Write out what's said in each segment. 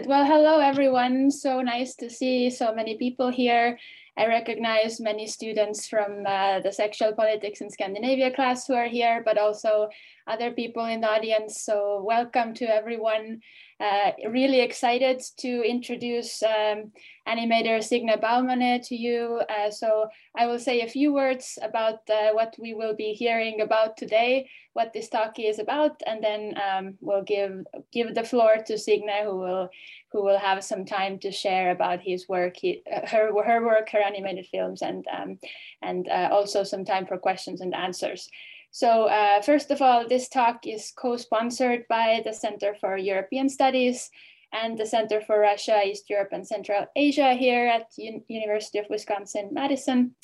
Good. Well, hello, everyone. So nice to see so many people here. I recognize many students from uh, the Sexual Politics in Scandinavia class who are here, but also other people in the audience. So, welcome to everyone. Uh, really excited to introduce um, animator Signe Baumane to you. Uh, so I will say a few words about uh, what we will be hearing about today, what this talk is about, and then um, we'll give give the floor to Signe, who will who will have some time to share about his work, he, uh, her her work, her animated films, and um, and uh, also some time for questions and answers. So uh, first of all, this talk is co-sponsored by the Center for European Studies and the Center for Russia, East Europe, and Central Asia here at University of Wisconsin-Madison.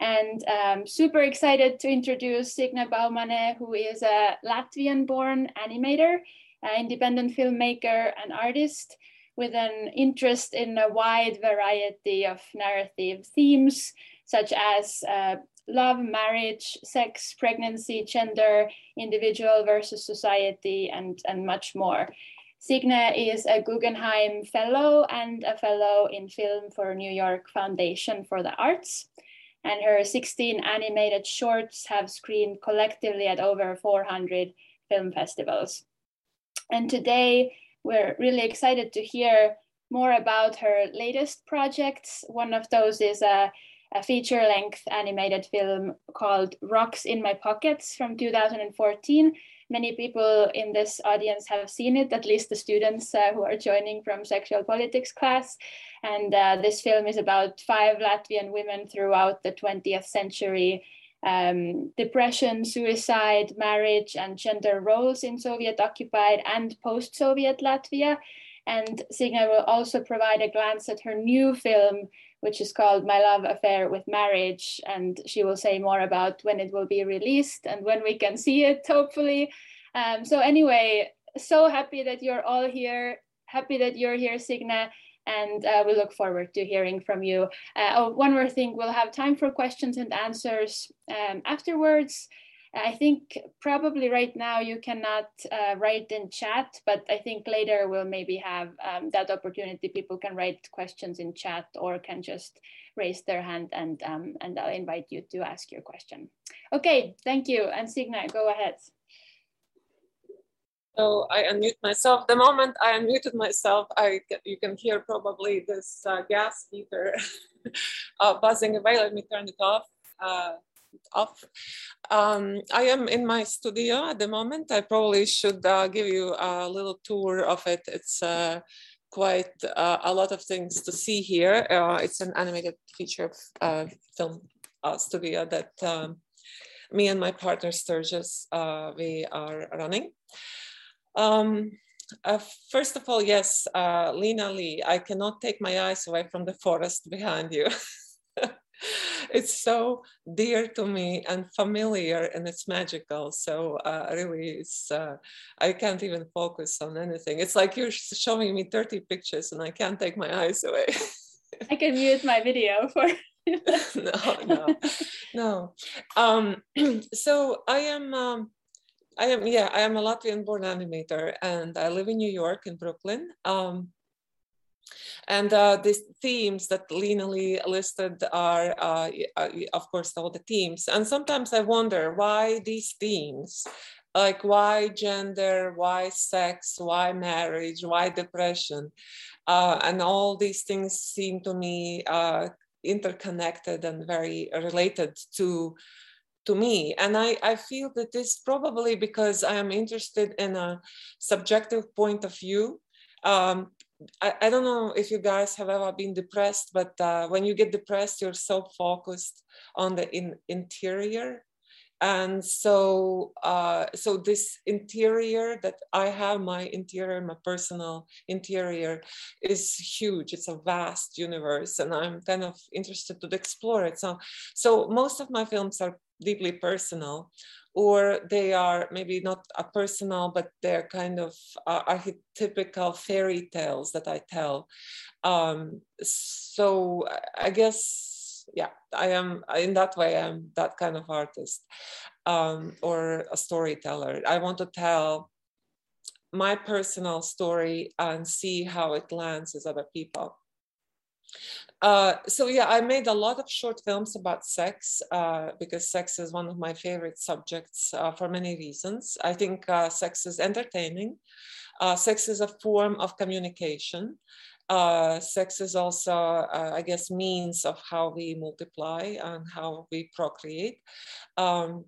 And um, super excited to introduce Signe Baumane, who is a Latvian-born animator, independent filmmaker, and artist with an interest in a wide variety of narrative themes, such as uh, love, marriage, sex, pregnancy, gender, individual versus society, and, and much more. Signe is a Guggenheim Fellow and a Fellow in Film for New York Foundation for the Arts. And her 16 animated shorts have screened collectively at over 400 film festivals. And today, we're really excited to hear more about her latest projects. One of those is a a feature length animated film called Rocks in My Pockets from 2014. Many people in this audience have seen it, at least the students uh, who are joining from sexual politics class. And uh, this film is about five Latvian women throughout the 20th century um, depression, suicide, marriage, and gender roles in Soviet occupied and post Soviet Latvia. And Signe will also provide a glance at her new film, which is called My Love Affair with Marriage. And she will say more about when it will be released and when we can see it, hopefully. Um, so, anyway, so happy that you're all here. Happy that you're here, Signe. And uh, we look forward to hearing from you. Uh, oh, one more thing we'll have time for questions and answers um, afterwards. I think probably right now you cannot uh, write in chat, but I think later we'll maybe have um, that opportunity. People can write questions in chat or can just raise their hand and, um, and I'll invite you to ask your question. Okay, thank you. And Signe, go ahead. So I unmute myself. The moment I unmuted myself, I you can hear probably this uh, gas heater uh, buzzing away. Let me turn it off. Uh, off. Um, I am in my studio at the moment. I probably should uh, give you a little tour of it. It's uh, quite uh, a lot of things to see here. It's an animated feature film studio that um, me and my partner Sturgis, we are running. Um, uh, first of all, yes, uh, Lena Lee, I cannot take my eyes away from the forest behind you. it's so dear to me and familiar and it's magical. So uh, really, it's uh, I can't even focus on anything. It's like you're showing me 30 pictures and I can't take my eyes away. I can mute my video for. no, no, no. Um, so I am. Um, I am, yeah, I am a Latvian born animator and I live in New York in Brooklyn. Um, and uh, these themes that Lena Lee listed are, uh, uh, of course, all the themes. And sometimes I wonder why these themes, like why gender, why sex, why marriage, why depression, uh, and all these things seem to me uh, interconnected and very related to to me. And I, I feel that this probably because I am interested in a subjective point of view. Um, I, I don't know if you guys have ever been depressed, but uh, when you get depressed, you're so focused on the in, interior and so uh, so this interior that i have my interior my personal interior is huge. It's a vast universe and i'm kind of interested to explore it. So so most of my films are deeply personal or they are maybe not a personal but they're kind of uh, archetypical fairy tales that i tell. Um, so i guess yeah i am in that way i'm that kind of artist um, or a storyteller i want to tell my personal story and see how it lands with other people uh, so yeah, I made a lot of short films about sex uh, because sex is one of my favorite subjects uh, for many reasons. I think uh, sex is entertaining. Uh, sex is a form of communication uh, sex is also, uh, I guess, means of how we multiply and how we procreate. Um,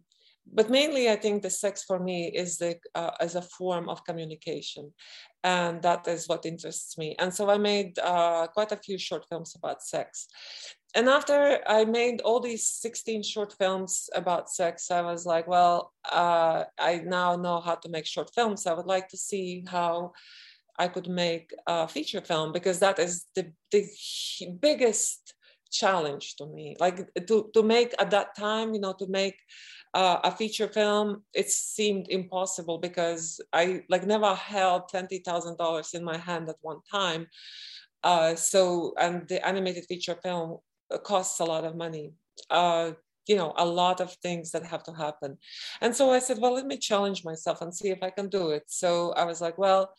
but mainly, I think the sex for me is the uh, as a form of communication, and that is what interests me. And so I made uh, quite a few short films about sex. And after I made all these 16 short films about sex, I was like, well, uh, I now know how to make short films. I would like to see how I could make a feature film because that is the, the biggest challenge to me. Like to, to make at that time, you know, to make uh, a feature film, it seemed impossible because I like never held $20,000 in my hand at one time. Uh, so, and the animated feature film costs a lot of money. Uh, you know a lot of things that have to happen. And so i said well let me challenge myself and see if i can do it. So i was like well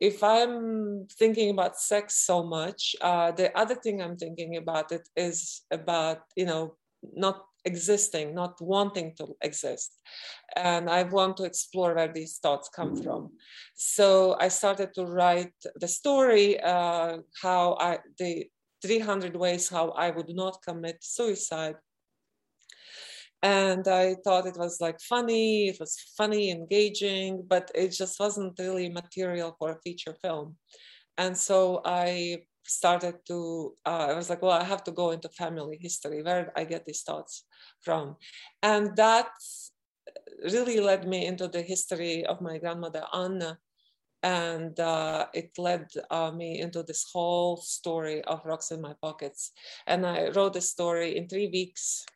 if i'm thinking about sex so much uh, the other thing i'm thinking about it is about you know not existing not wanting to exist. And i want to explore where these thoughts come from. So i started to write the story uh, how i the 300 ways how i would not commit suicide and i thought it was like funny it was funny engaging but it just wasn't really material for a feature film. And so i started to uh, i was like well i have to go into family history. Where i get these thoughts from? And that really led me into the history of my grandmother anna. And uh, it led uh, me into this whole story of rocks in my pockets. And i wrote the story in three weeks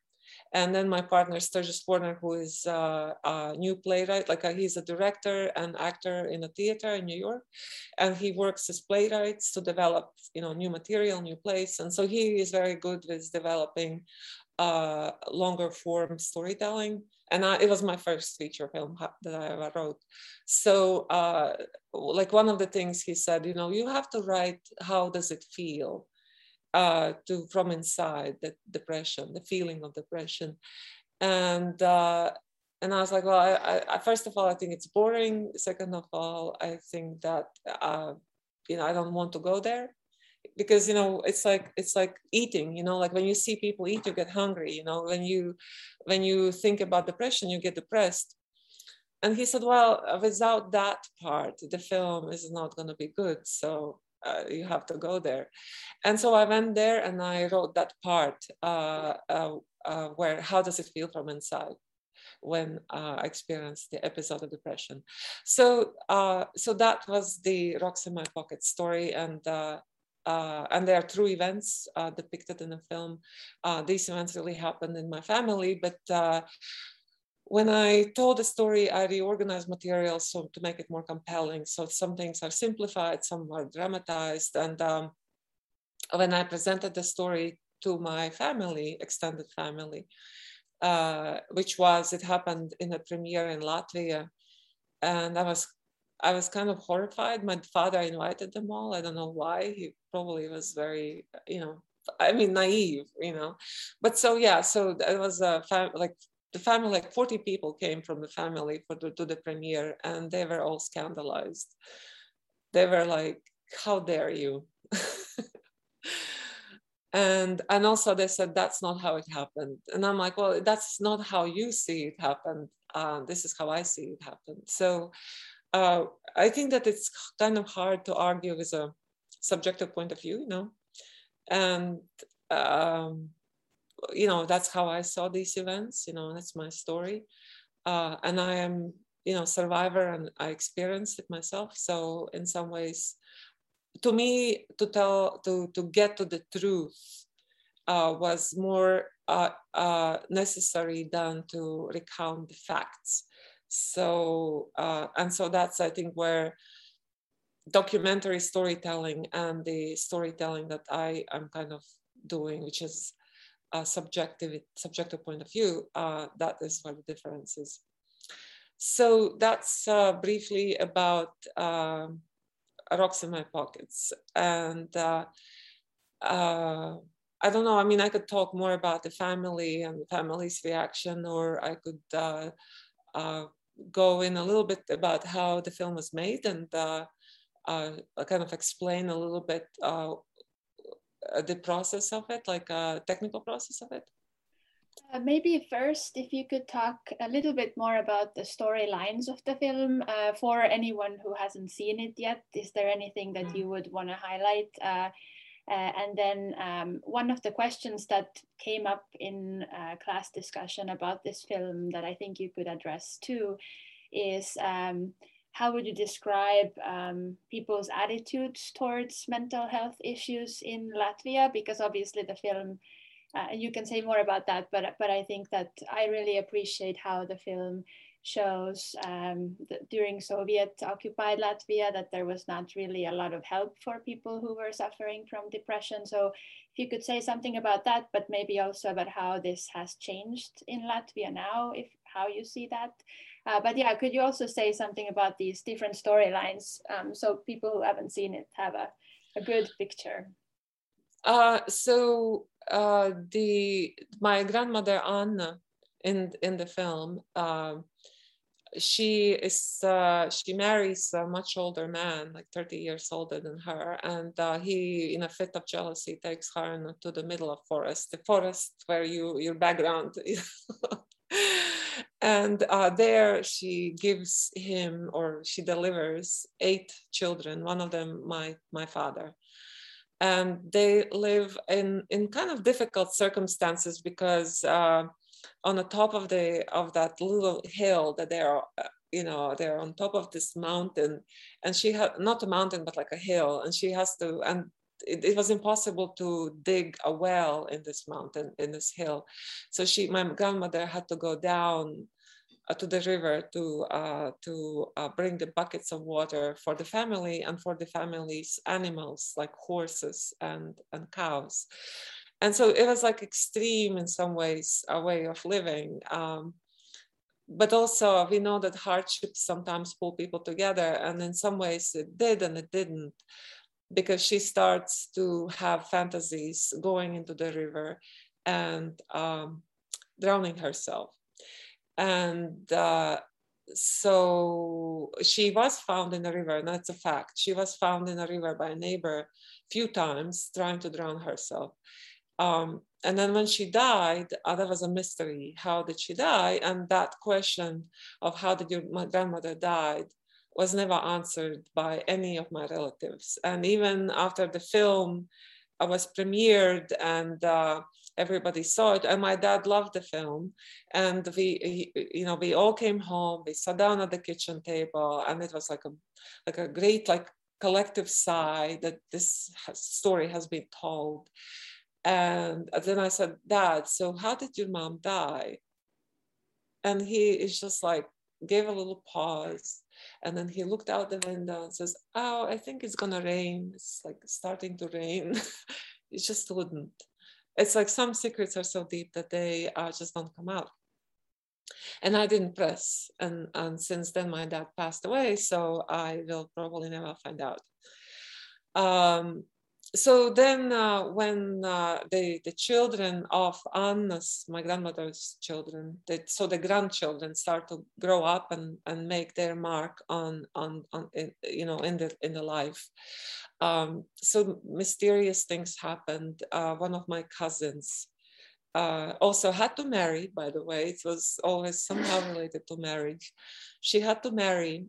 and then my partner Sturgis Warner, who is uh, a new playwright, like uh, he's a director and actor in a theater in New York, and he works as playwrights to develop, you know, new material, new plays, and so he is very good with developing uh, longer form storytelling. And I, it was my first feature film that I ever wrote. So, uh, like one of the things he said, you know, you have to write how does it feel uh, to from inside the depression, the feeling of depression, and uh, and I was like, well, I, I, first of all, I think it's boring. Second of all, I think that uh, you know I don't want to go there because you know it's like it's like eating. You know, like when you see people eat, you get hungry. You know, when you when you think about depression, you get depressed. And he said, well, without that part, the film is not going to be good. So uh, you have to go there. And so I went there and I wrote that part uh, uh, uh where how does it feel from inside when uh, I experienced the episode of depression. So uh, so that was the rocks in my pocket story and. and there are true events depicted in the film. these events really happened in my family, but when I told the story, I reorganized materials so to make it more compelling. So some things are simplified, some are dramatized. And um, when I presented the story to my family, extended family, uh, which was it happened in a premiere in Latvia, and I was I was kind of horrified. My father invited them all. I don't know why. He probably was very, you know, I mean, naive, you know. But so yeah, so it was a fam- like the family, like 40 people came from the family for the, to the premiere and they were all scandalized. They were like, how dare you? and and also they said that's not how it happened and i'm like well that's not how you see it happen uh, this is how i see it happen so uh, i think that it's kind of hard to argue with a subjective point of view you know and um, you know that's how i saw these events you know that's my story. Uh, and i am you know survivor and i experienced it myself. So in some ways to me to tell to to get to the truth uh, was more uh, uh, necessary than to recount the facts. So uh, and so that's i think where documentary storytelling and the storytelling that i am kind of doing which is a subjective subjective point of view uh, that is where the difference is so that's uh, briefly about um, rocks in my pockets and uh, uh, I don't know. I mean, I could talk more about the family and the family's reaction, or I could uh, go in a little bit about how the film was made and kind of explain a little bit the process of it, like a technical process of it. Uh, maybe first, if you could talk a little bit more about the storylines of the film uh, for anyone who hasn't seen it yet. Is there anything that you would want to highlight? Uh, uh, and then um, one of the questions that came up in uh, class discussion about this film that I think you could address too is um, how would you describe um, people's attitudes towards mental health issues in Latvia? Because obviously the film, uh, you can say more about that, but but I think that I really appreciate how the film shows um, during Soviet occupied Latvia that there was not really a lot of help for people who were suffering from depression. So if you could say something about that, but maybe also about how this has changed in Latvia now, if how you see that. Uh, but yeah, could you also say something about these different storylines um, so people who haven't seen it have a, a good picture? Uh, so uh, the my grandmother Anna in in the film um, she is uh, she marries a much older man like 30 years older than her and uh, he in a fit of jealousy takes her into the middle of forest the forest where you your background and uh, there she gives him or she delivers eight children one of them my my father. And they live in in kind of difficult circumstances because uh, on the top of the of that little hill that they are uh, you know they're on top of this mountain and she had not a mountain but like a hill and she has to and it, it, was impossible to dig a well in this mountain in this hill. So she my grandmother had to go down uh, to the river to uh, to uh, bring the buckets of water for the family and for the family's animals like horses and and cows. And so it was like extreme in some ways a way of living um, but also we know that hardships sometimes pull people together and in some ways it did and it didn't because she starts to have fantasies going into the river and um, drowning herself and uh, so she was found in the river and that's a fact she was found in a river by a neighbor a few times trying to drown herself um, and then when she died, uh, that was a mystery. How did she die? And that question of how did your grandmother died was never answered by any of my relatives. And even after the film uh, was premiered and uh, everybody saw it, and my dad loved the film, and we, you know, we all came home. We sat down at the kitchen table, and it was like a, like a great like collective sigh that this story has been told and then I said, Dad, so how did your mom die? And he is just like, gave a little pause. And then he looked out the window and says, Oh, I think it's gonna rain. It's like starting to rain. it just wouldn't. It's like some secrets are so deep that they uh, just don't come out. And I didn't press. And, and since then, my dad passed away. So I will probably never find out. Um, so then uh, when uh, the, the children of Anna's, my grandmother's children, so the grandchildren start to grow up and, and make their mark on, on, on in, you know, in the, in the life. Um, so mysterious things happened. Uh, one of my cousins uh, also had to marry, by the way, it was always somehow related to marriage. She had to marry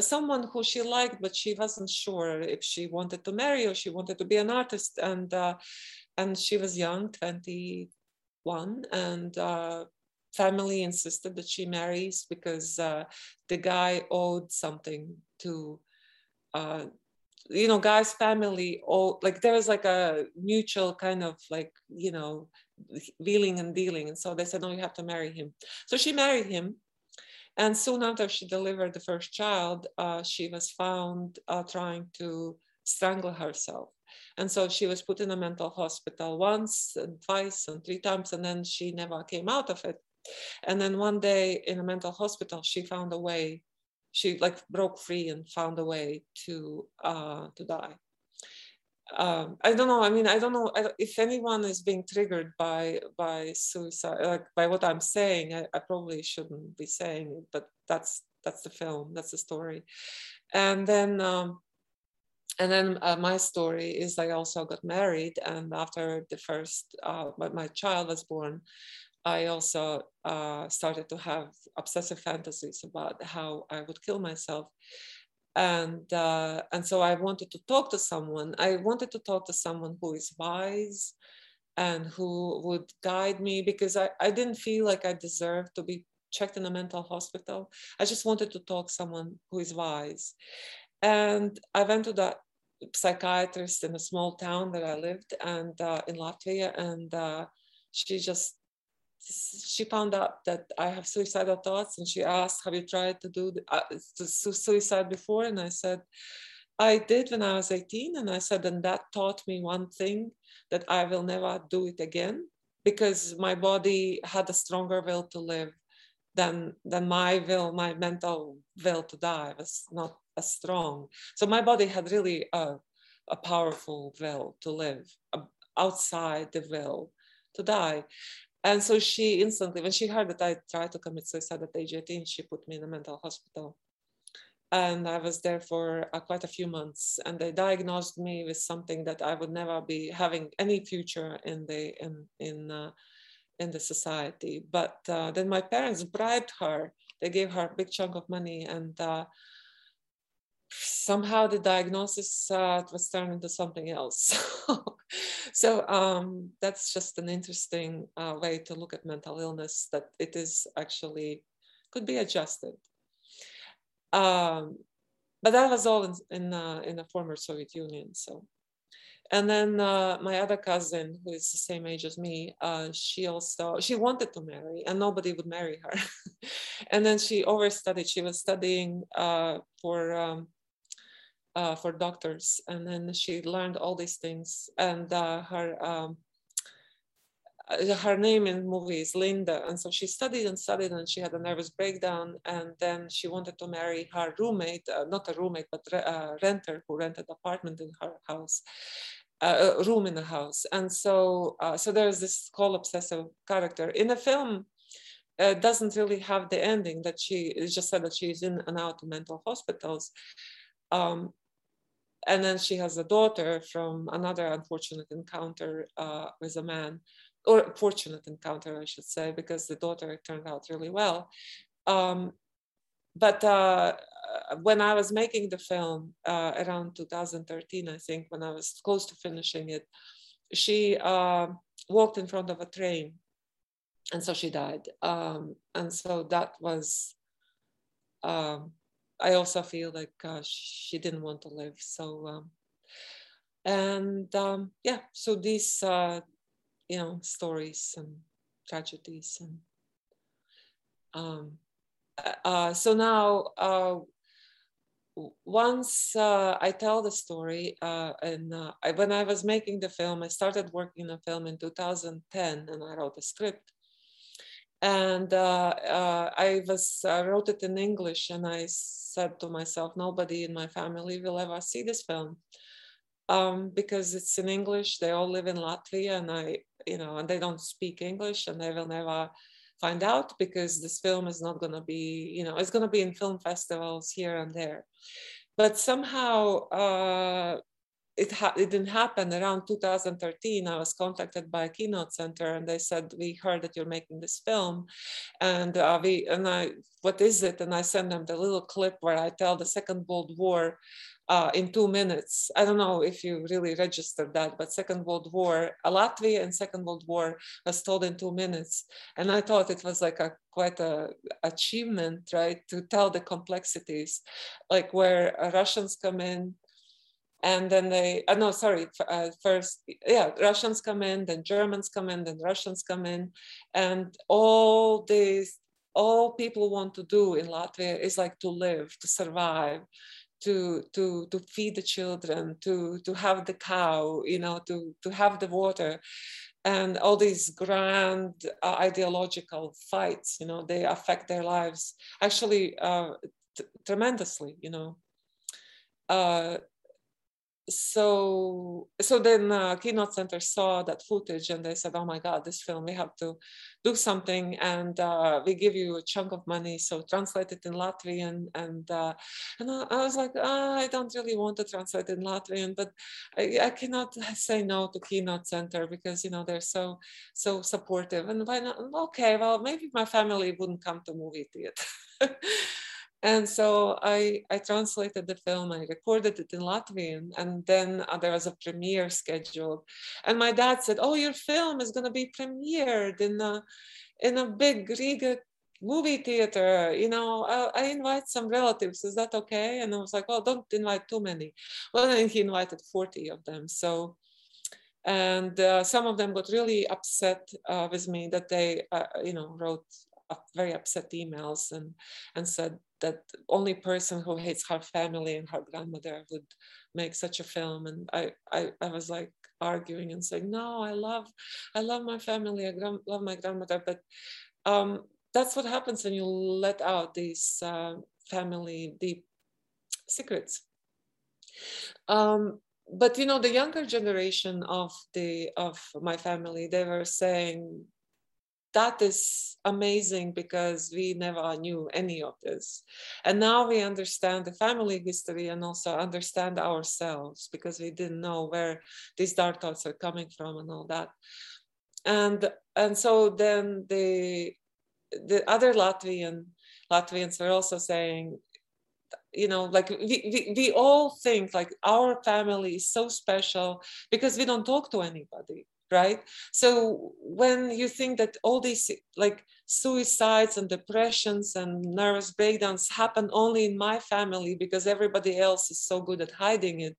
someone who she liked, but she wasn't sure if she wanted to marry or she wanted to be an artist. And uh, and she was young, 21 and uh, family insisted that she marries because uh, the guy owed something to uh, you know guy's family all like there was like a mutual kind of like you know wheeling and dealing. And so they said no you have to marry him. So she married him and soon after she delivered the first child uh, she was found uh, trying to strangle herself and so she was put in a mental hospital once and twice and three times and then she never came out of it and then one day in a mental hospital she found a way she like broke free and found a way to uh, to die. Um, I don't know. I mean, I don't know if anyone is being triggered by by suicide, like by what I'm saying. I, I probably shouldn't be saying it, but that's that's the film. That's the story. And then um, and then uh, my story is I also got married, and after the first, uh, my child was born, I also uh, started to have obsessive fantasies about how I would kill myself. And, uh, and so I wanted to talk to someone. I wanted to talk to someone who is wise and who would guide me because I, I didn't feel like I deserved to be checked in a mental hospital. I just wanted to talk to someone who is wise. And I went to that psychiatrist in a small town that I lived and uh, in Latvia, and uh, she just she found out that I have suicidal thoughts, and she asked, "Have you tried to do the, uh, to suicide before?" And I said, "I did when I was 18." And I said, and that taught me one thing that I will never do it again because my body had a stronger will to live than than my will, my mental will to die was not as strong. So my body had really a, a powerful will to live outside the will to die. And so she instantly, when she heard that I tried to commit suicide at age 18, she put me in a mental hospital. And I was there for uh, quite a few months, and they diagnosed me with something that I would never be having any future in the in in uh, in the society. But uh, then my parents bribed her. They gave her a big chunk of money, and uh, somehow the diagnosis uh, was turned into something else. so um, that's just an interesting uh, way to look at mental illness that it is actually could be adjusted. Um, but that was all in in, uh, in the former Soviet Union. So, and then uh, my other cousin, who is the same age as me, uh, she also she wanted to marry, and nobody would marry her. and then she overstudied. She was studying uh, for um, uh, for doctors. And then she learned all these things. And uh, her um, uh, her name in the movie is Linda. And so she studied and studied, and she had a nervous breakdown. And then she wanted to marry her roommate, uh, not a roommate, but a uh, renter who rented apartment in her house. Uh, a room in the house, and so so there's this call obsessive character in the film. Uh, doesn't really have the ending that she just said that she's in and out of mental hospitals. Um, and then she has a daughter from another unfortunate encounter uh, with a man, or fortunate encounter, I should say, because the daughter turned out really well. Um, but uh, when I was making the film uh, around 2013, I think, when I was close to finishing it, she uh, walked in front of a train, and so she died. Um, and so that was um, I also feel like uh, she didn't want to live. So, um, and um, yeah, so these, uh, you know, stories and tragedies and um, uh, uh so now uh, once uh, I tell the story, uh, and uh, I, when I was making the film, I started working on the film in 2010, and I wrote a script and uh, uh, I was I wrote it in English, and I said to myself, nobody in my family will ever see this film um, because it's in English. They all live in Latvia, and I, you know, and they don't speak English, and they will never find out because this film is not going to be, you know, it's going to be in film festivals here and there. But somehow uh, it, ha- it didn't happen around 2013 i was contacted by a keynote center and they said we heard that you're making this film and uh, we and i what is it and i sent them the little clip where i tell the second world war uh, in two minutes. I don't know if you really registered that, but Second World War, Latvia and Second World War was told in two minutes. And I thought it was like a quite a achievement, right, to tell the complexities, like where Russians come in, and then they uh, no sorry uh, first yeah russians come in then germans come in then russians come in. And all these all people want to do in latvia is like to live to survive to to to feed the children to to have the cow you know to to have the water. And all these grand uh, ideological fights you know they affect their lives actually uh, tremendously you know. Uh, so so then uh, keynote center saw that footage and they said oh my god this film we have to do something. And uh, we give you a chunk of money so translate it in latvian. And uh, and I, I was like oh, i don't really want to translate in latvian but I, I, cannot say no to keynote center because you know they're so so supportive. And why not okay well maybe my family wouldn't come to movie theater and so I, I translated the film, I recorded it in Latvian, and then uh, there was a premiere scheduled. And my dad said, Oh, your film is going to be premiered in a, in a big Riga movie theater. You know, I, I, invite some relatives. Is that okay? And I was like, Oh, don't invite too many. Well, then he invited 40 of them. So, and uh, some of them got really upset uh, with me that they, uh, you know, wrote very upset emails and and said that only person who hates her family and her grandmother would make such a film. And I, I i was like arguing and saying no i love i love my family i love my grandmother. But um, that's what happens when you let out these uh, family deep secrets. Um, but you know the younger generation of the of my family they were saying that is amazing because we never knew any of this. And now we understand the family history and also understand ourselves because we didn't know where these dark thoughts are coming from and all that. And and so then the the other Latvian Latvians were also saying, you know, like we, we, we all think like our family is so special because we don't talk to anybody right? So when you think that all these like suicides and depressions and nervous breakdowns happen only in my family because everybody else is so good at hiding it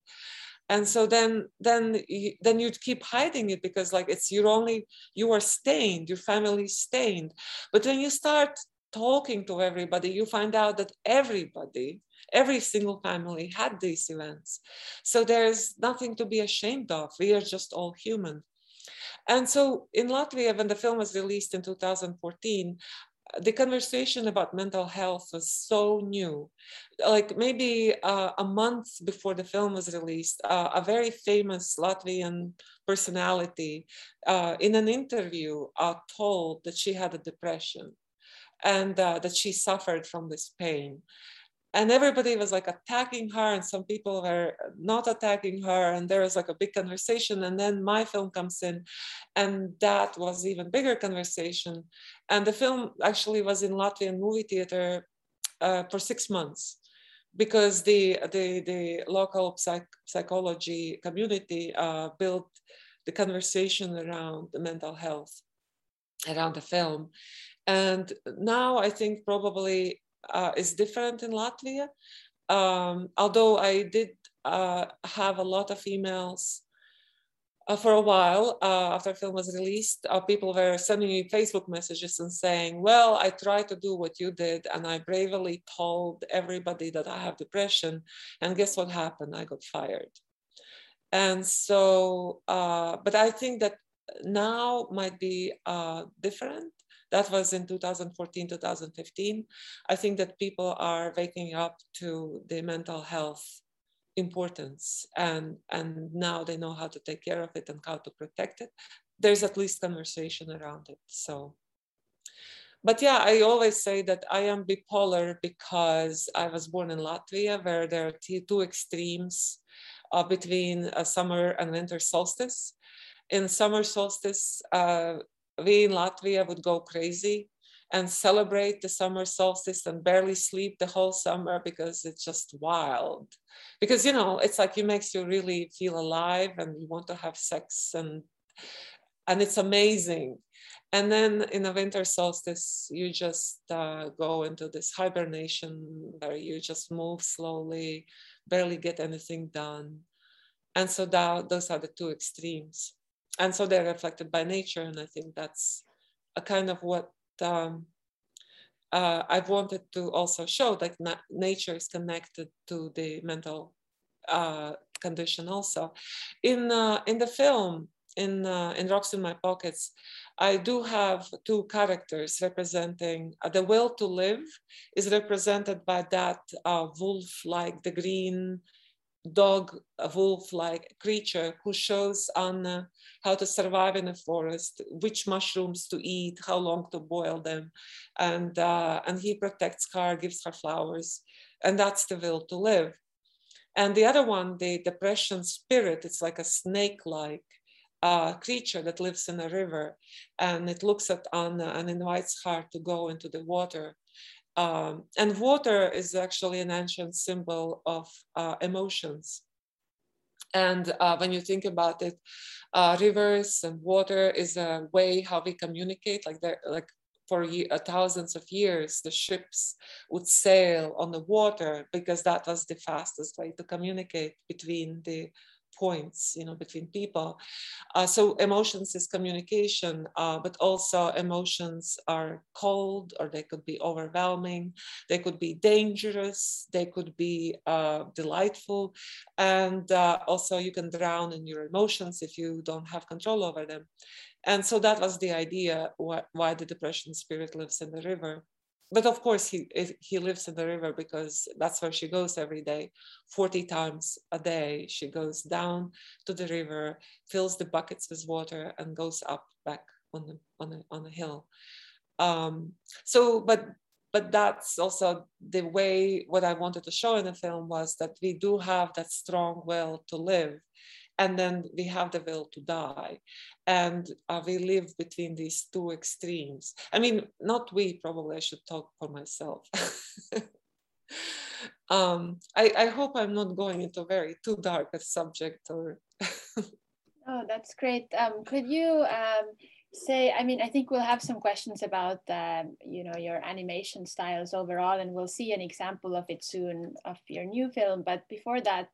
and so then then you, then you'd keep hiding it because like it's you're only you are stained your family stained. But when you start talking to everybody you find out that everybody every single family had these events. So there's nothing to be ashamed of. We are just all human and so in Latvia, when the film was released in 2014, the conversation about mental health was so new. Like maybe uh, a month before the film was released, uh, a very famous Latvian personality uh, in an interview uh, told that she had a depression and uh, that she suffered from this pain and everybody was like attacking her and some people were not attacking her and there was like a big conversation and then my film comes in and that was even bigger conversation. And the film actually was in latvian movie theater uh, for six months because the the, the local psych, psychology community uh, built the conversation around the mental health around the film. And now i think probably uh, is different in Latvia. Um, although I did uh, have a lot of emails uh, for a while uh, after the film was released, uh, people were sending me Facebook messages and saying, "Well, I tried to do what you did, and I bravely told everybody that I have depression, and guess what happened? I got fired." And so, uh, but I think that now might be different that was in 2014, 2015. I think that people are waking up to the mental health importance and, and now they know how to take care of it and how to protect it. There's at least conversation around it. So but yeah, I always say that I am bipolar because I was born in Latvia, where there are two extremes uh, between summer and winter solstice. In summer solstice, uh, we in Latvia would go crazy and celebrate the summer solstice and barely sleep the whole summer because it's just wild. Because you know it's like it makes you really feel alive and you want to have sex and and it's amazing. And then in the winter solstice you just uh, go into this hibernation where you just move slowly barely get anything done. And so that, those are the two extremes and so they're reflected by nature and i think that's a kind of what um, uh, i've wanted to also show that na- nature is connected to the mental uh, condition also. In uh, in the film in uh, in rocks in my pockets i do have two characters representing uh, the will to live is represented by that uh, wolf like the green dog, a wolf-like creature who shows Anna how to survive in a forest, which mushrooms to eat, how long to boil them, and uh, and he protects her, gives her flowers, and that's the will to live. And the other one, the depression spirit, it's like a snake-like uh, creature that lives in a river, and it looks at Anna and invites her to go into the water. Um, and water is actually an ancient symbol of uh, emotions. And uh, when you think about it, uh, rivers and water is a way how we communicate. Like like for uh, thousands of years, the ships would sail on the water because that was the fastest way to communicate between the points you know between people. Uh, so emotions is communication uh, but also emotions are cold or they could be overwhelming they could be dangerous they could be uh, delightful and uh, also you can drown in your emotions if you don't have control over them. And so that was the idea why, why the depression spirit lives in the river but of course he he lives in the river because that's where she goes every day. 40 times a day she goes down to the river fills the buckets with water and goes up back on the on the on the hill. Um, so but but that's also the way what i wanted to show in the film was that we do have that strong will to live and then we have the will to die. And uh, we live between these two extremes. I mean not we probably i should talk for myself. Um, I, I, hope i'm not going into very too dark a subject or oh that's great. Um, could you um, say i mean i think we'll have some questions about um, you know your animation styles overall and we'll see an example of it soon of your new film. But before that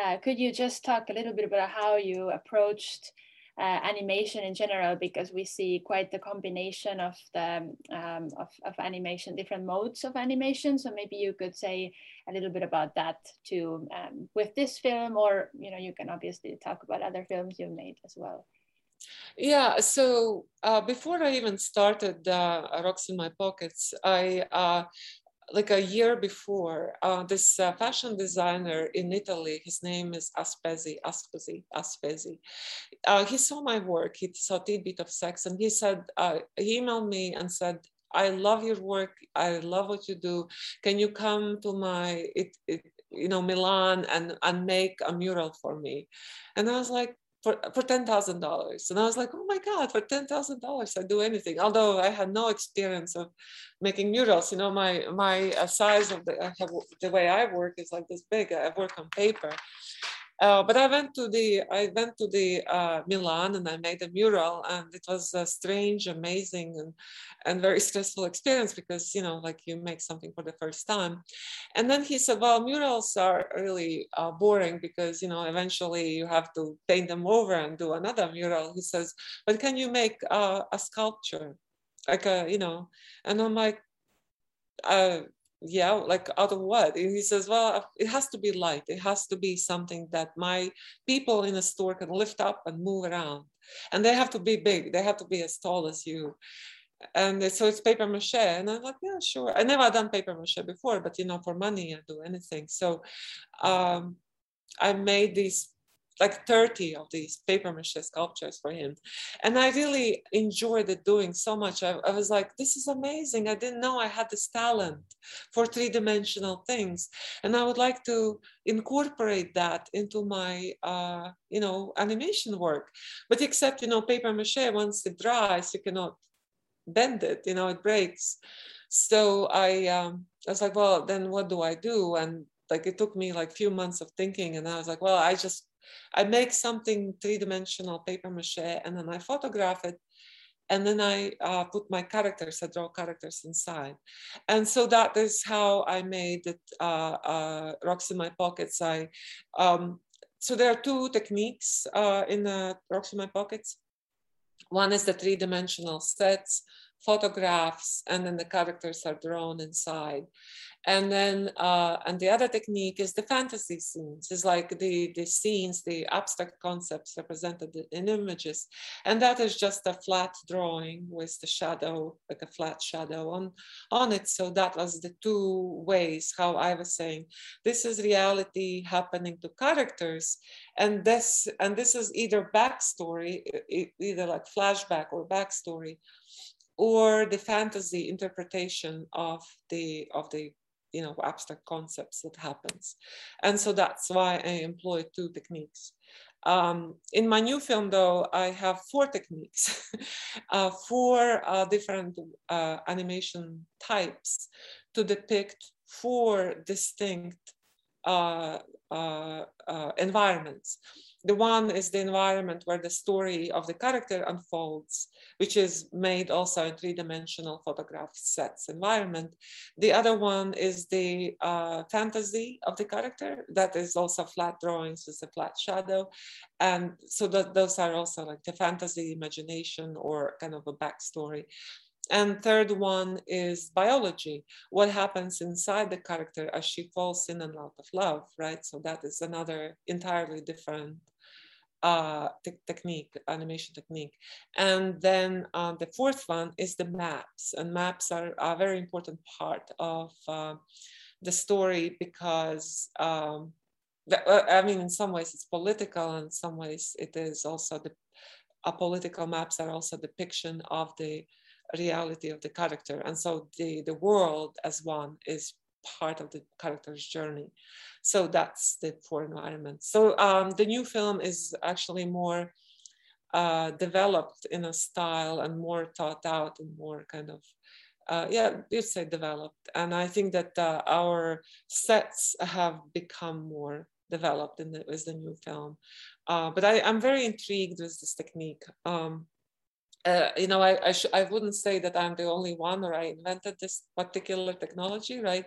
uh, could you just talk a little bit about how you approached uh, animation in general? Because we see quite the combination of the um, of, of animation, different modes of animation. So maybe you could say a little bit about that too um, with this film, or you know, you can obviously talk about other films you've made as well. Yeah, so uh, before I even started uh, Rocks in My Pockets, I uh, like a year before, uh, this uh, fashion designer in Italy, his name is Aspesi, Aspesi, Aspesi. Uh, he saw my work, he saw a bit of sex, and he said, uh, he emailed me and said, I love your work. I love what you do. Can you come to my, it, it, you know, Milan and, and make a mural for me? And I was like, for, for $10,000. And I was like, oh my God, for $10,000, I do anything. Although I had no experience of making murals, you know, my, my uh, size of the, the way I work is like this big, I work on paper. Uh, but I went to the I went to the uh, Milan and I made a mural and it was a strange, amazing, and and very stressful experience because you know like you make something for the first time, and then he said, well, murals are really uh, boring because you know eventually you have to paint them over and do another mural. He says, but can you make uh, a sculpture, like a you know, and I'm like. Uh, yeah like out of what? And he says well it has to be light. It has to be something that my people in the store can lift up and move around. And they have to be big. They have to be as tall as you. And so it's paper mache. And i'm like yeah sure. I never done paper mache before but you know for money i do anything. So um, i made these like 30 of these paper mache sculptures for him. And I really enjoyed it doing so much. I, I, was like, this is amazing. I didn't know I had this talent for three dimensional things. And I would like to incorporate that into my, uh, you know, animation work. But except, you know, paper mache, once it dries, you cannot bend it, you know, it breaks. So I, um, I was like, well, then what do I do? And like it took me like few months of thinking, and I was like, well, I just I make something three dimensional paper mache, and then I photograph it, and then I uh, put my characters, I draw characters inside. And so that is how I made it, uh, uh, Rocks in My Pockets. I, um, so there are two techniques uh, in Rocks in My Pockets. One is the three-dimensional sets, photographs, and then the characters are drawn inside and then uh, and the other technique is the fantasy scenes. Is like the the scenes the abstract concepts represented in images. And that is just a flat drawing with the shadow like a flat shadow on on it. So that was the two ways how i was saying this is reality happening to characters. And this and this is either backstory either like flashback or backstory or the fantasy interpretation of the of the you know abstract concepts that happens. And so that's why i employ two techniques. Um, in my new film though i have four techniques uh, four uh, different uh, animation types to depict four distinct uh, uh, uh, environments the one is the environment where the story of the character unfolds, which is made also in three-dimensional photograph sets environment. The other one is the uh, fantasy of the character. That is also flat drawings with a flat shadow. And so that those are also like the fantasy imagination or kind of a backstory. And third one is biology. What happens inside the character as she falls in and out of love, right? So that is another entirely different uh, te technique, animation technique. And then uh, the fourth one is the maps. And maps are a very important part of uh, the story because, um, the, uh, I mean, in some ways it's political, and in some ways it is also the political maps are also depiction of the reality of the character. And so the, the world as one is part of the character's journey. So that's the four environment. So um, the new film is actually more uh, developed in a style and more thought out and more kind of uh, yeah, you'd say developed. And I think that uh, our sets have become more developed in the, with the new film. Uh, but I, am very intrigued with this technique. Um, uh, you know, I I, I wouldn't say that I'm the only one or I invented this particular technology, right?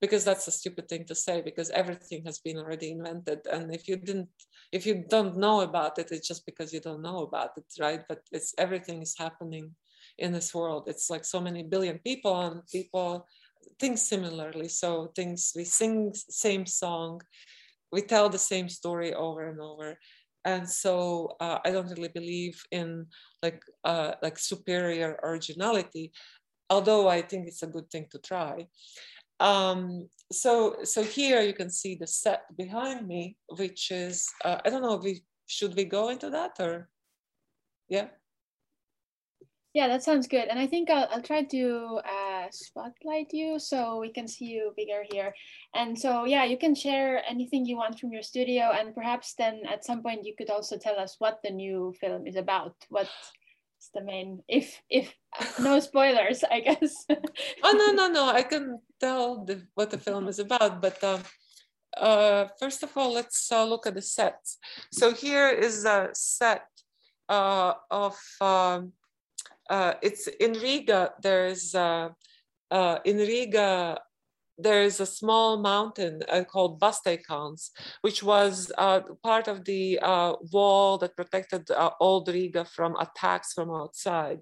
Because that's a stupid thing to say because everything has been already invented. And if you didn't, if you don't know about it, it's just because you don't know about it, right? But it's everything is happening in this world. It's like so many billion people and people think similarly. So things we sing same song, we tell the same story over and over and so uh, I don't really believe in like uh, like superior originality, although I think it's a good thing to try. Um, so so here you can see the set behind me, which is uh, I don't know. We should we go into that or yeah. Yeah, that sounds good. And I think I'll, I'll try to uh, spotlight you so we can see you bigger here. And so, yeah, you can share anything you want from your studio. And perhaps then at some point you could also tell us what the new film is about. What's the main, if, if no spoilers, I guess. oh, no, no, no. I can tell the, what the film is about. But uh, uh, first of all, let's uh, look at the sets. So here is a set uh, of. Um, uh, it's in Riga. There's uh, uh, in Riga. There is a small mountain uh, called Bastejkalns, which was uh, part of the uh, wall that protected old Riga from attacks from outside.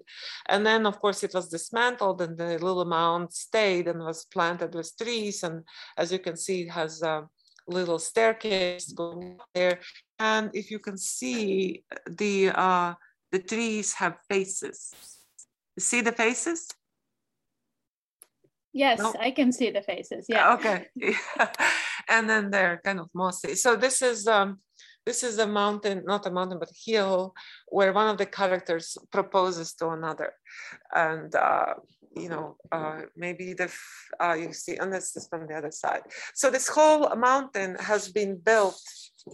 And then, of course, it was dismantled, and the little mound stayed and was planted with trees. And as you can see, it has a little staircase going there. And if you can see, the the trees have faces see the faces? Yes, no? I can see the faces. Yeah. Okay. and then they're kind of mossy. So this is um this is a mountain, not a mountain, but a hill where one of the characters proposes to another. And uh, you know, uh, maybe the uh, you see, and this is from the other side. So this whole mountain has been built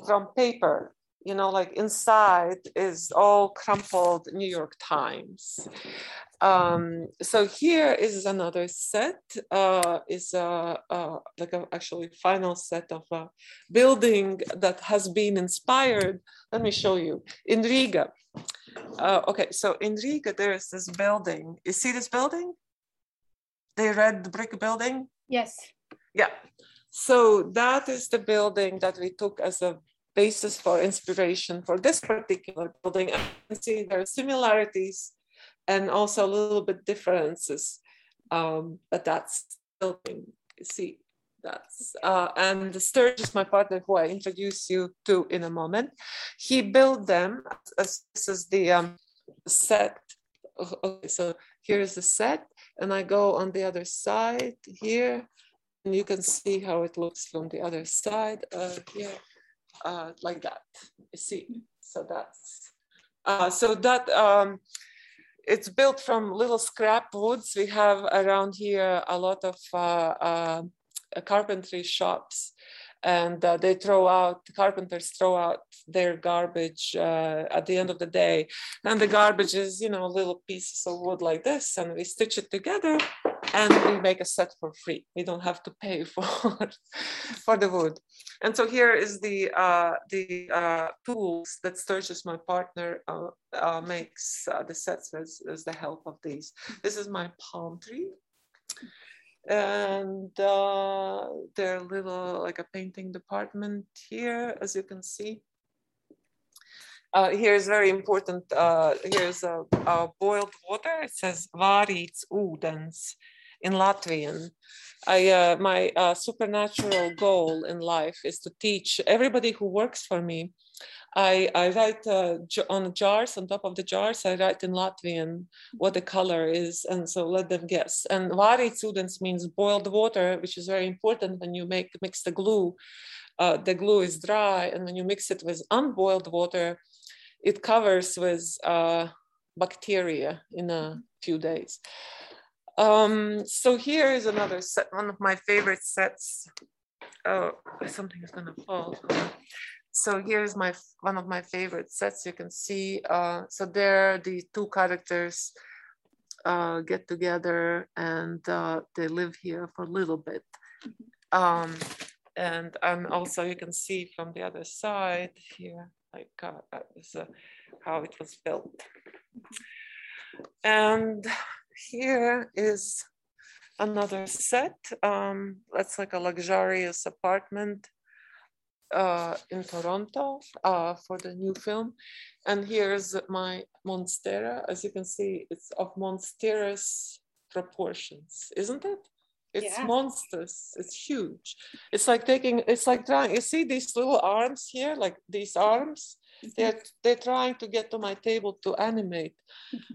from paper you know, like inside is all crumpled New York Times. Um, so here is another set, uh, is a, a, like a actually final set of a building that has been inspired. Let me show you in Riga. Uh, okay, so in Riga there is this building. You see this building? The red brick building? Yes. Yeah. So that is the building that we took as a basis for inspiration for this particular building. And you see there are similarities and also a little bit differences, um, but that's building. See, that's uh, and Sturgis, my partner, who I introduce you to in a moment, he built them. As, this is the um, set. Okay, so here is the set, and I go on the other side here, and you can see how it looks from the other side uh, here uh, like that. You see, so that's uh, so that um, it's built from little scrap woods. We have around here a lot of uh, uh carpentry shops and uh, they throw out carpenters throw out their garbage uh, at the end of the day and the garbage is you know little pieces of wood like this and we stitch it together and we make a set for free we don't have to pay for for the wood and so here is the uh, the uh, tools that Sturgis, my partner, uh, uh, makes the sets with, with the help of these. This is my palm tree and uh, their little like a painting department here, as you can see. Uh, here's very important. Uh, here's a, a, boiled water. It says "Vārīts ūdens" in Latvian. I, uh, my uh, supernatural goal in life is to teach everybody who works for me I, I write uh, on jars, on top of the jars, I write in Latvian what the color is, and so let them guess. And vārīts ūdens means boiled water, which is very important when you make mix the glue. Uh, the glue is dry, and when you mix it with unboiled water, it covers with uh, bacteria in a few days. Um, so here is another set, one of my favorite sets. Oh, something is gonna fall. So here's my one of my favorite sets you can see uh, so there the two characters uh, get together and uh, they live here for a little bit. Um, and and also you can see from the other side here like uh, this, uh, how it was built. And here is another set um, that's like a luxurious apartment uh, in Toronto uh, for the new film. And here's my monstera. As you can see, it's of monstrous proportions, isn't it? It's yeah. monstrous. It's huge. It's like taking. It's like trying. You see these little arms here, like these arms. They're they're trying to get to my table to animate,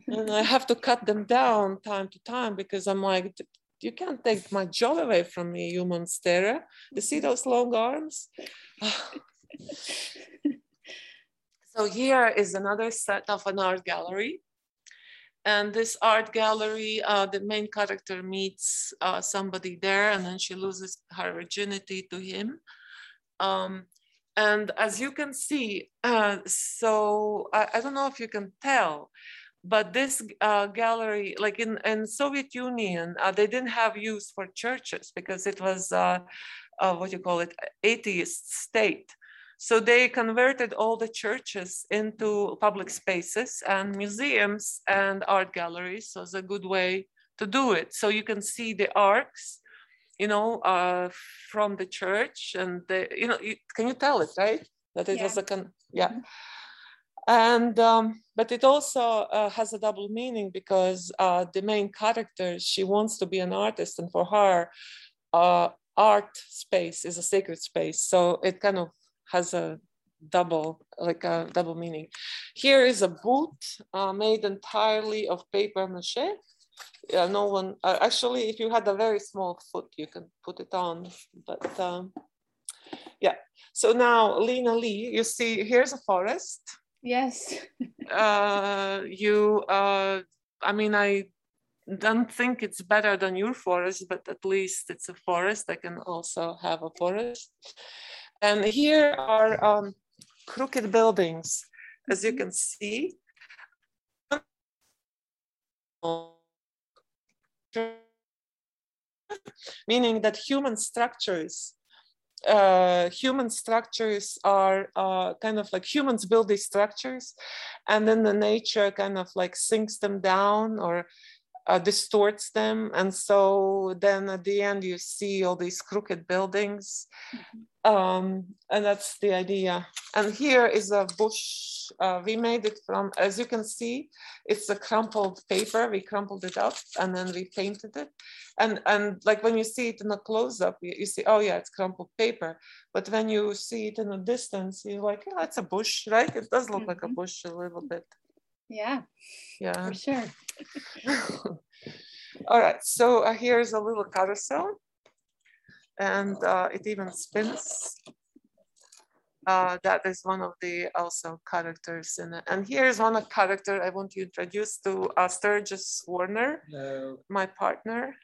and I have to cut them down time to time because I'm like, you can't take my job away from me, you monstera. You see those long arms? so here is another set of an art gallery. And this art gallery, uh, the main character meets uh, somebody there and then she loses her virginity to him. Um, and as you can see, uh, so I, I, don't know if you can tell, but this uh, gallery, like in, in Soviet Union, uh, they didn't have use for churches because it was uh, uh, what you call it, atheist state. So they converted all the churches into public spaces and museums and art galleries. So it's a good way to do it. So you can see the arcs, you know, uh, from the church, and the, you know, you, can you tell it right that it yeah. was a con- yeah. Mm-hmm. And um, but it also uh, has a double meaning because uh, the main character she wants to be an artist, and for her, uh, art space is a sacred space. So it kind of has a double, like a double meaning. Here is a boot uh, made entirely of paper mache. Yeah, no one, uh, actually, if you had a very small foot, you can put it on, but um, yeah. So now, Lena Lee, you see, here's a forest. Yes. uh, you, uh, I mean, I don't think it's better than your forest, but at least it's a forest. I can also have a forest. And here are um, crooked buildings, as you can see. Meaning that human structures uh, human structures are uh, kind of like humans build these structures and then the nature kind of like sinks them down or uh, distorts them and so then at the end you see all these crooked buildings mm-hmm um, and that's the idea. And here is a bush. Uh, we made it from, as you can see, it's a crumpled paper. We crumpled it up and then we painted it. And and like when you see it in a close up, you, you see, oh yeah, it's crumpled paper. But when you see it in a distance, you're like, yeah, it's a bush, right? It does look mm-hmm. like a mm-hmm. bush a little bit. Yeah. Yeah. For sure. All right. So uh, here's a little carousel and uh, it even spins. Uh, that is one of the also characters in it. And here's one character I want to introduce to uh, Sturgis Warner, Hello. my partner.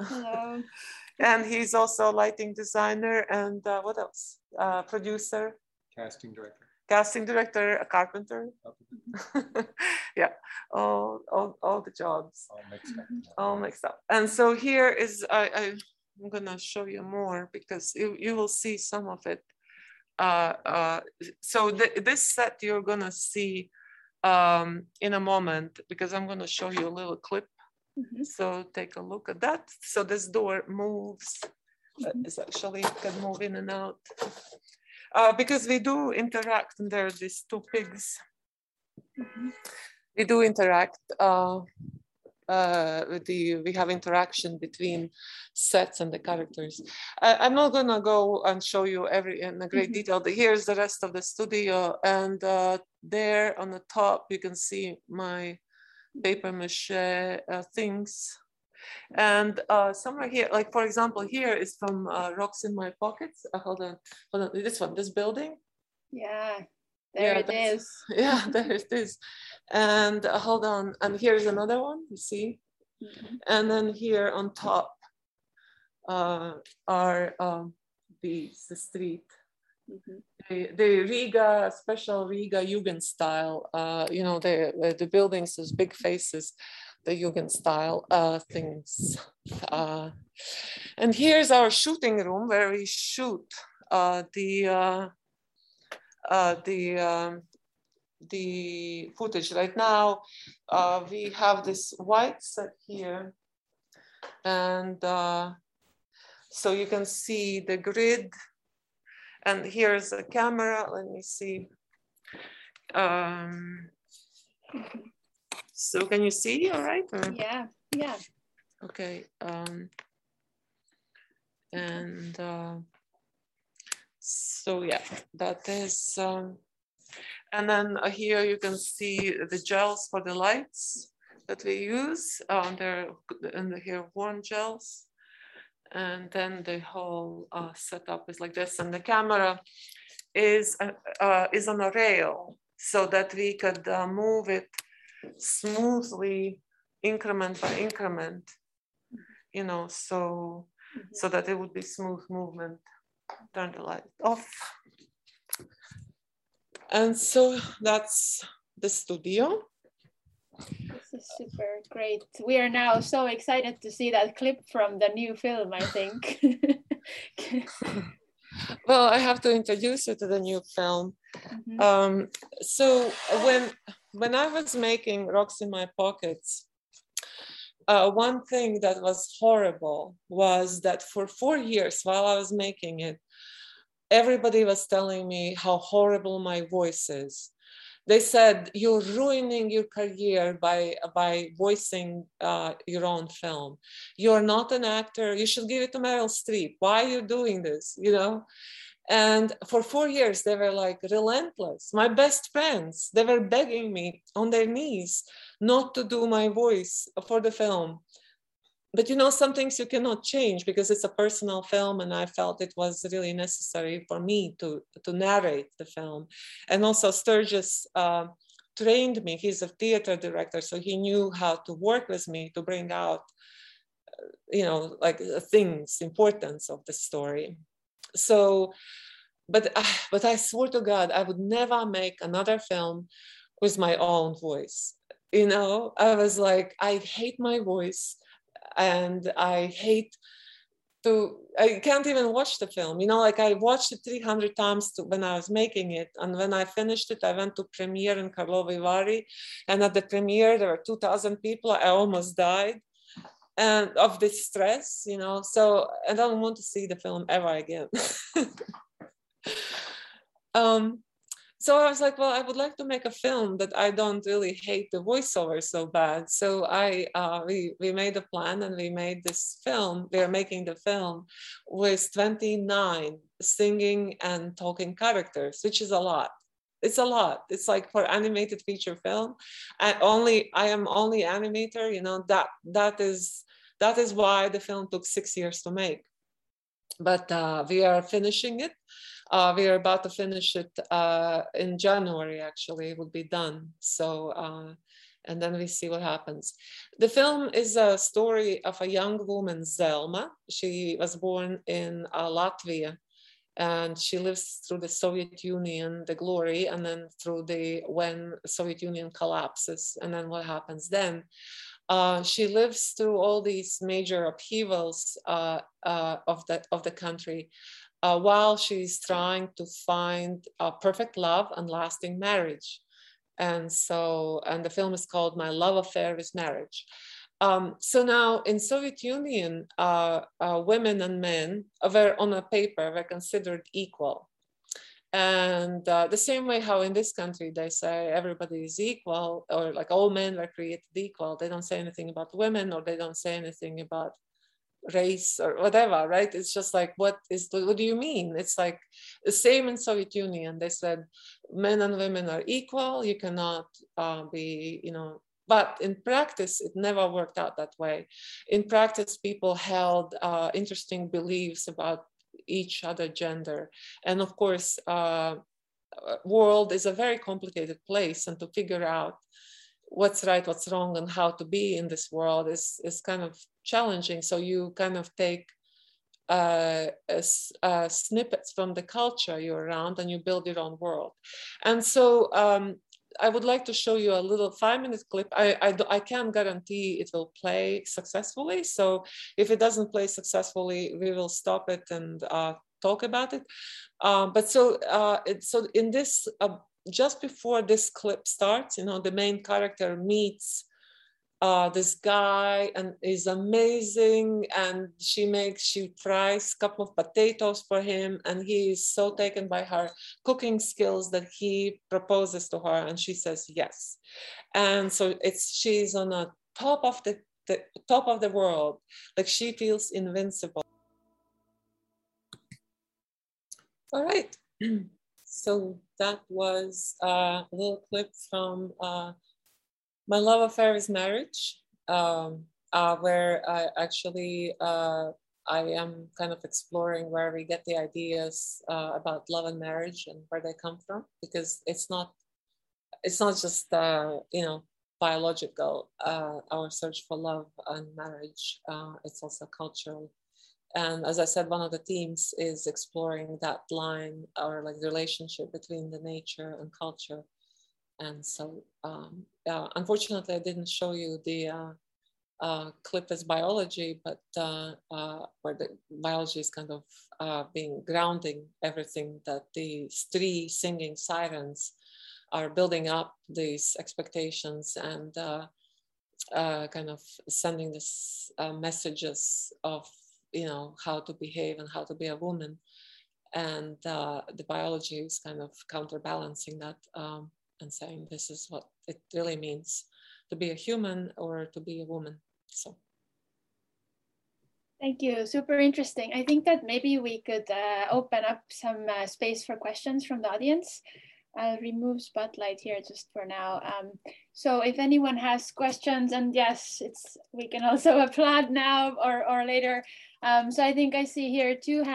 Hello. and he's also a lighting designer and uh, what else? Uh, producer. Casting director. Casting director, a carpenter. yeah, all, all, all the jobs. All mixed up. All mixed up. And so here is, I, I I'm gonna show you more because you, you will see some of it. Uh, uh, so th this set you're gonna see um, in a moment because I'm gonna show you a little clip. Mm -hmm. So take a look at that. So this door moves. Mm -hmm. it's actually can move in and out. Uh, because we do interact and there are these two pigs. Mm -hmm. We do interact. Uh, the we have interaction between sets and the characters. I, am not gonna go and show you every in a great mm -hmm. detail. But here's the rest of the studio, and uh, there on the top you can see my paper mache uh, things. And uh, somewhere here, like for example, here is from uh, Rocks in My Pockets. Uh, hold on, hold on, this one, this building. Yeah, there yeah, it is. Yeah, there it is. And uh, hold on, and here's another one, you see? Mm -hmm. And then here on top uh, are um, the, the street. Mm -hmm. the, the, Riga, special Riga Jugend style, uh, you know, the, the buildings, those big faces, the Jugend style uh, things. Uh, and here's our shooting room where we shoot uh, the uh, the um, the footage right now. Uh, we have this white set here, and uh, so you can see the grid. And here's a camera. Let me see. Um, so can you see all right? Or? Yeah, yeah. Okay. Um, and uh, so yeah, that is, um, and then uh, here you can see the gels for the lights that we use. Um, there and here warm gels. And then the whole uh, setup is like this. And the camera is, uh, uh, is on a rail so that we could uh, move it smoothly increment by increment, you know, so, mm -hmm. so that it would be smooth movement turn the light off. And so that's the studio. This is super great. We are now so excited to see that clip from the new film, I think. well, I have to introduce you to the new film. Mm -hmm. um, so when when I was making Rocks in My Pockets, uh, one thing that was horrible was that for four years while I was making it, everybody was telling me how horrible my voice is. They said you're ruining your career by by voicing uh, your own film. You're not an actor. You should give it to Meryl Streep. Why are you doing this? You know, and for four years, they were like relentless. My best friends, they were begging me on their knees not to do my voice for the film. But you know, some things you cannot change because it's a personal film, and I felt it was really necessary for me to, to narrate the film. And also, Sturgis uh, trained me. He's a theater director, so he knew how to work with me to bring out, you know, like things, importance of the story so but uh, but I swore to God I would never make another film with my own voice. You know, I was like, I hate my voice, and I hate to. I can't even watch the film. You know, like I watched it 300 times to, when I was making it, and when I finished it, I went to premiere in Karlovy Vary, and at the premiere there were 2,000 people. I almost died and of this stress, you know. So I don't want to see the film ever again. um, so I was like, well, I would like to make a film that I don't really hate the voiceover so bad. So I uh, we we made a plan and we made this film. We are making the film with 29 singing and talking characters, which is a lot it's a lot it's like for animated feature film and only i am only animator you know that that is that is why the film took six years to make. But uh, we are finishing it. Uh, we are about to finish it uh, in January, actually, it will be done. So, uh, and then we see what happens. The film is a story of a young woman, Zelma. She was born in uh, Latvia and she lives through the Soviet Union, the glory, and then through the when Soviet Union collapses, and then what happens then. Uh, she lives through all these major upheavals uh, uh, of, the, of the country uh, while she's trying to find a perfect love and lasting marriage. And so, and the film is called My Love Affair is Marriage. Um, so now in Soviet Union, uh, women and men were on a paper were considered equal. And uh, the same way how in this country they say everybody is equal, or like all men were created equal. They don't say anything about women, or they don't say anything about race or whatever, right? It's just like what is what do you mean? It's like the same in Soviet Union. They said men and women are equal. You cannot uh, be, you know. But in practice, it never worked out that way. In practice, people held uh, interesting beliefs about each other gender. And of course, uh, world is a very complicated place and to figure out what's right, what's wrong, and how to be in this world is, is kind of challenging. So you kind of take uh, uh, snippets from the culture you're around and you build your own world. And so um, I would like to show you a little five minute clip. I, I, I can't guarantee it will play successfully. So if it doesn't play successfully, we will stop it and uh, talk about it. Uh, but so, uh, it, so in this, uh, just before this clip starts, you know, the main character meets uh, this guy and is amazing and she makes she fries a couple of potatoes for him and he is so taken by her cooking skills that he proposes to her and she says yes. And so it's she's on the top of the, the top of the world. Like she feels invincible. All right. So that was uh, a little clip from uh, my love affair is marriage, um, uh, where I actually uh, I am kind of exploring where we get the ideas uh, about love and marriage and where they come from, because it's not it's not just uh, you know biological uh, our search for love and marriage. Uh, it's also cultural. And as I said, one of the themes is exploring that line or like the relationship between the nature and culture and so, um, unfortunately, I didn't show you the uh, uh, clip as biology, but uh, uh, where the biology is kind of uh, being grounding everything that these three singing sirens are building up these expectations and uh, kind of sending this messages of you know how to behave and how to be a woman. And uh, the biology is kind of counterbalancing that um, and saying this is what it really means to be a human or to be a woman. So. Thank you. Super interesting. I think that maybe we could uh, open up some uh, space for questions from the audience. I'll remove spotlight here just for now. Um, so if anyone has questions, and yes, it's we can also applaud now or, or later. Um, so I think I see here two hands.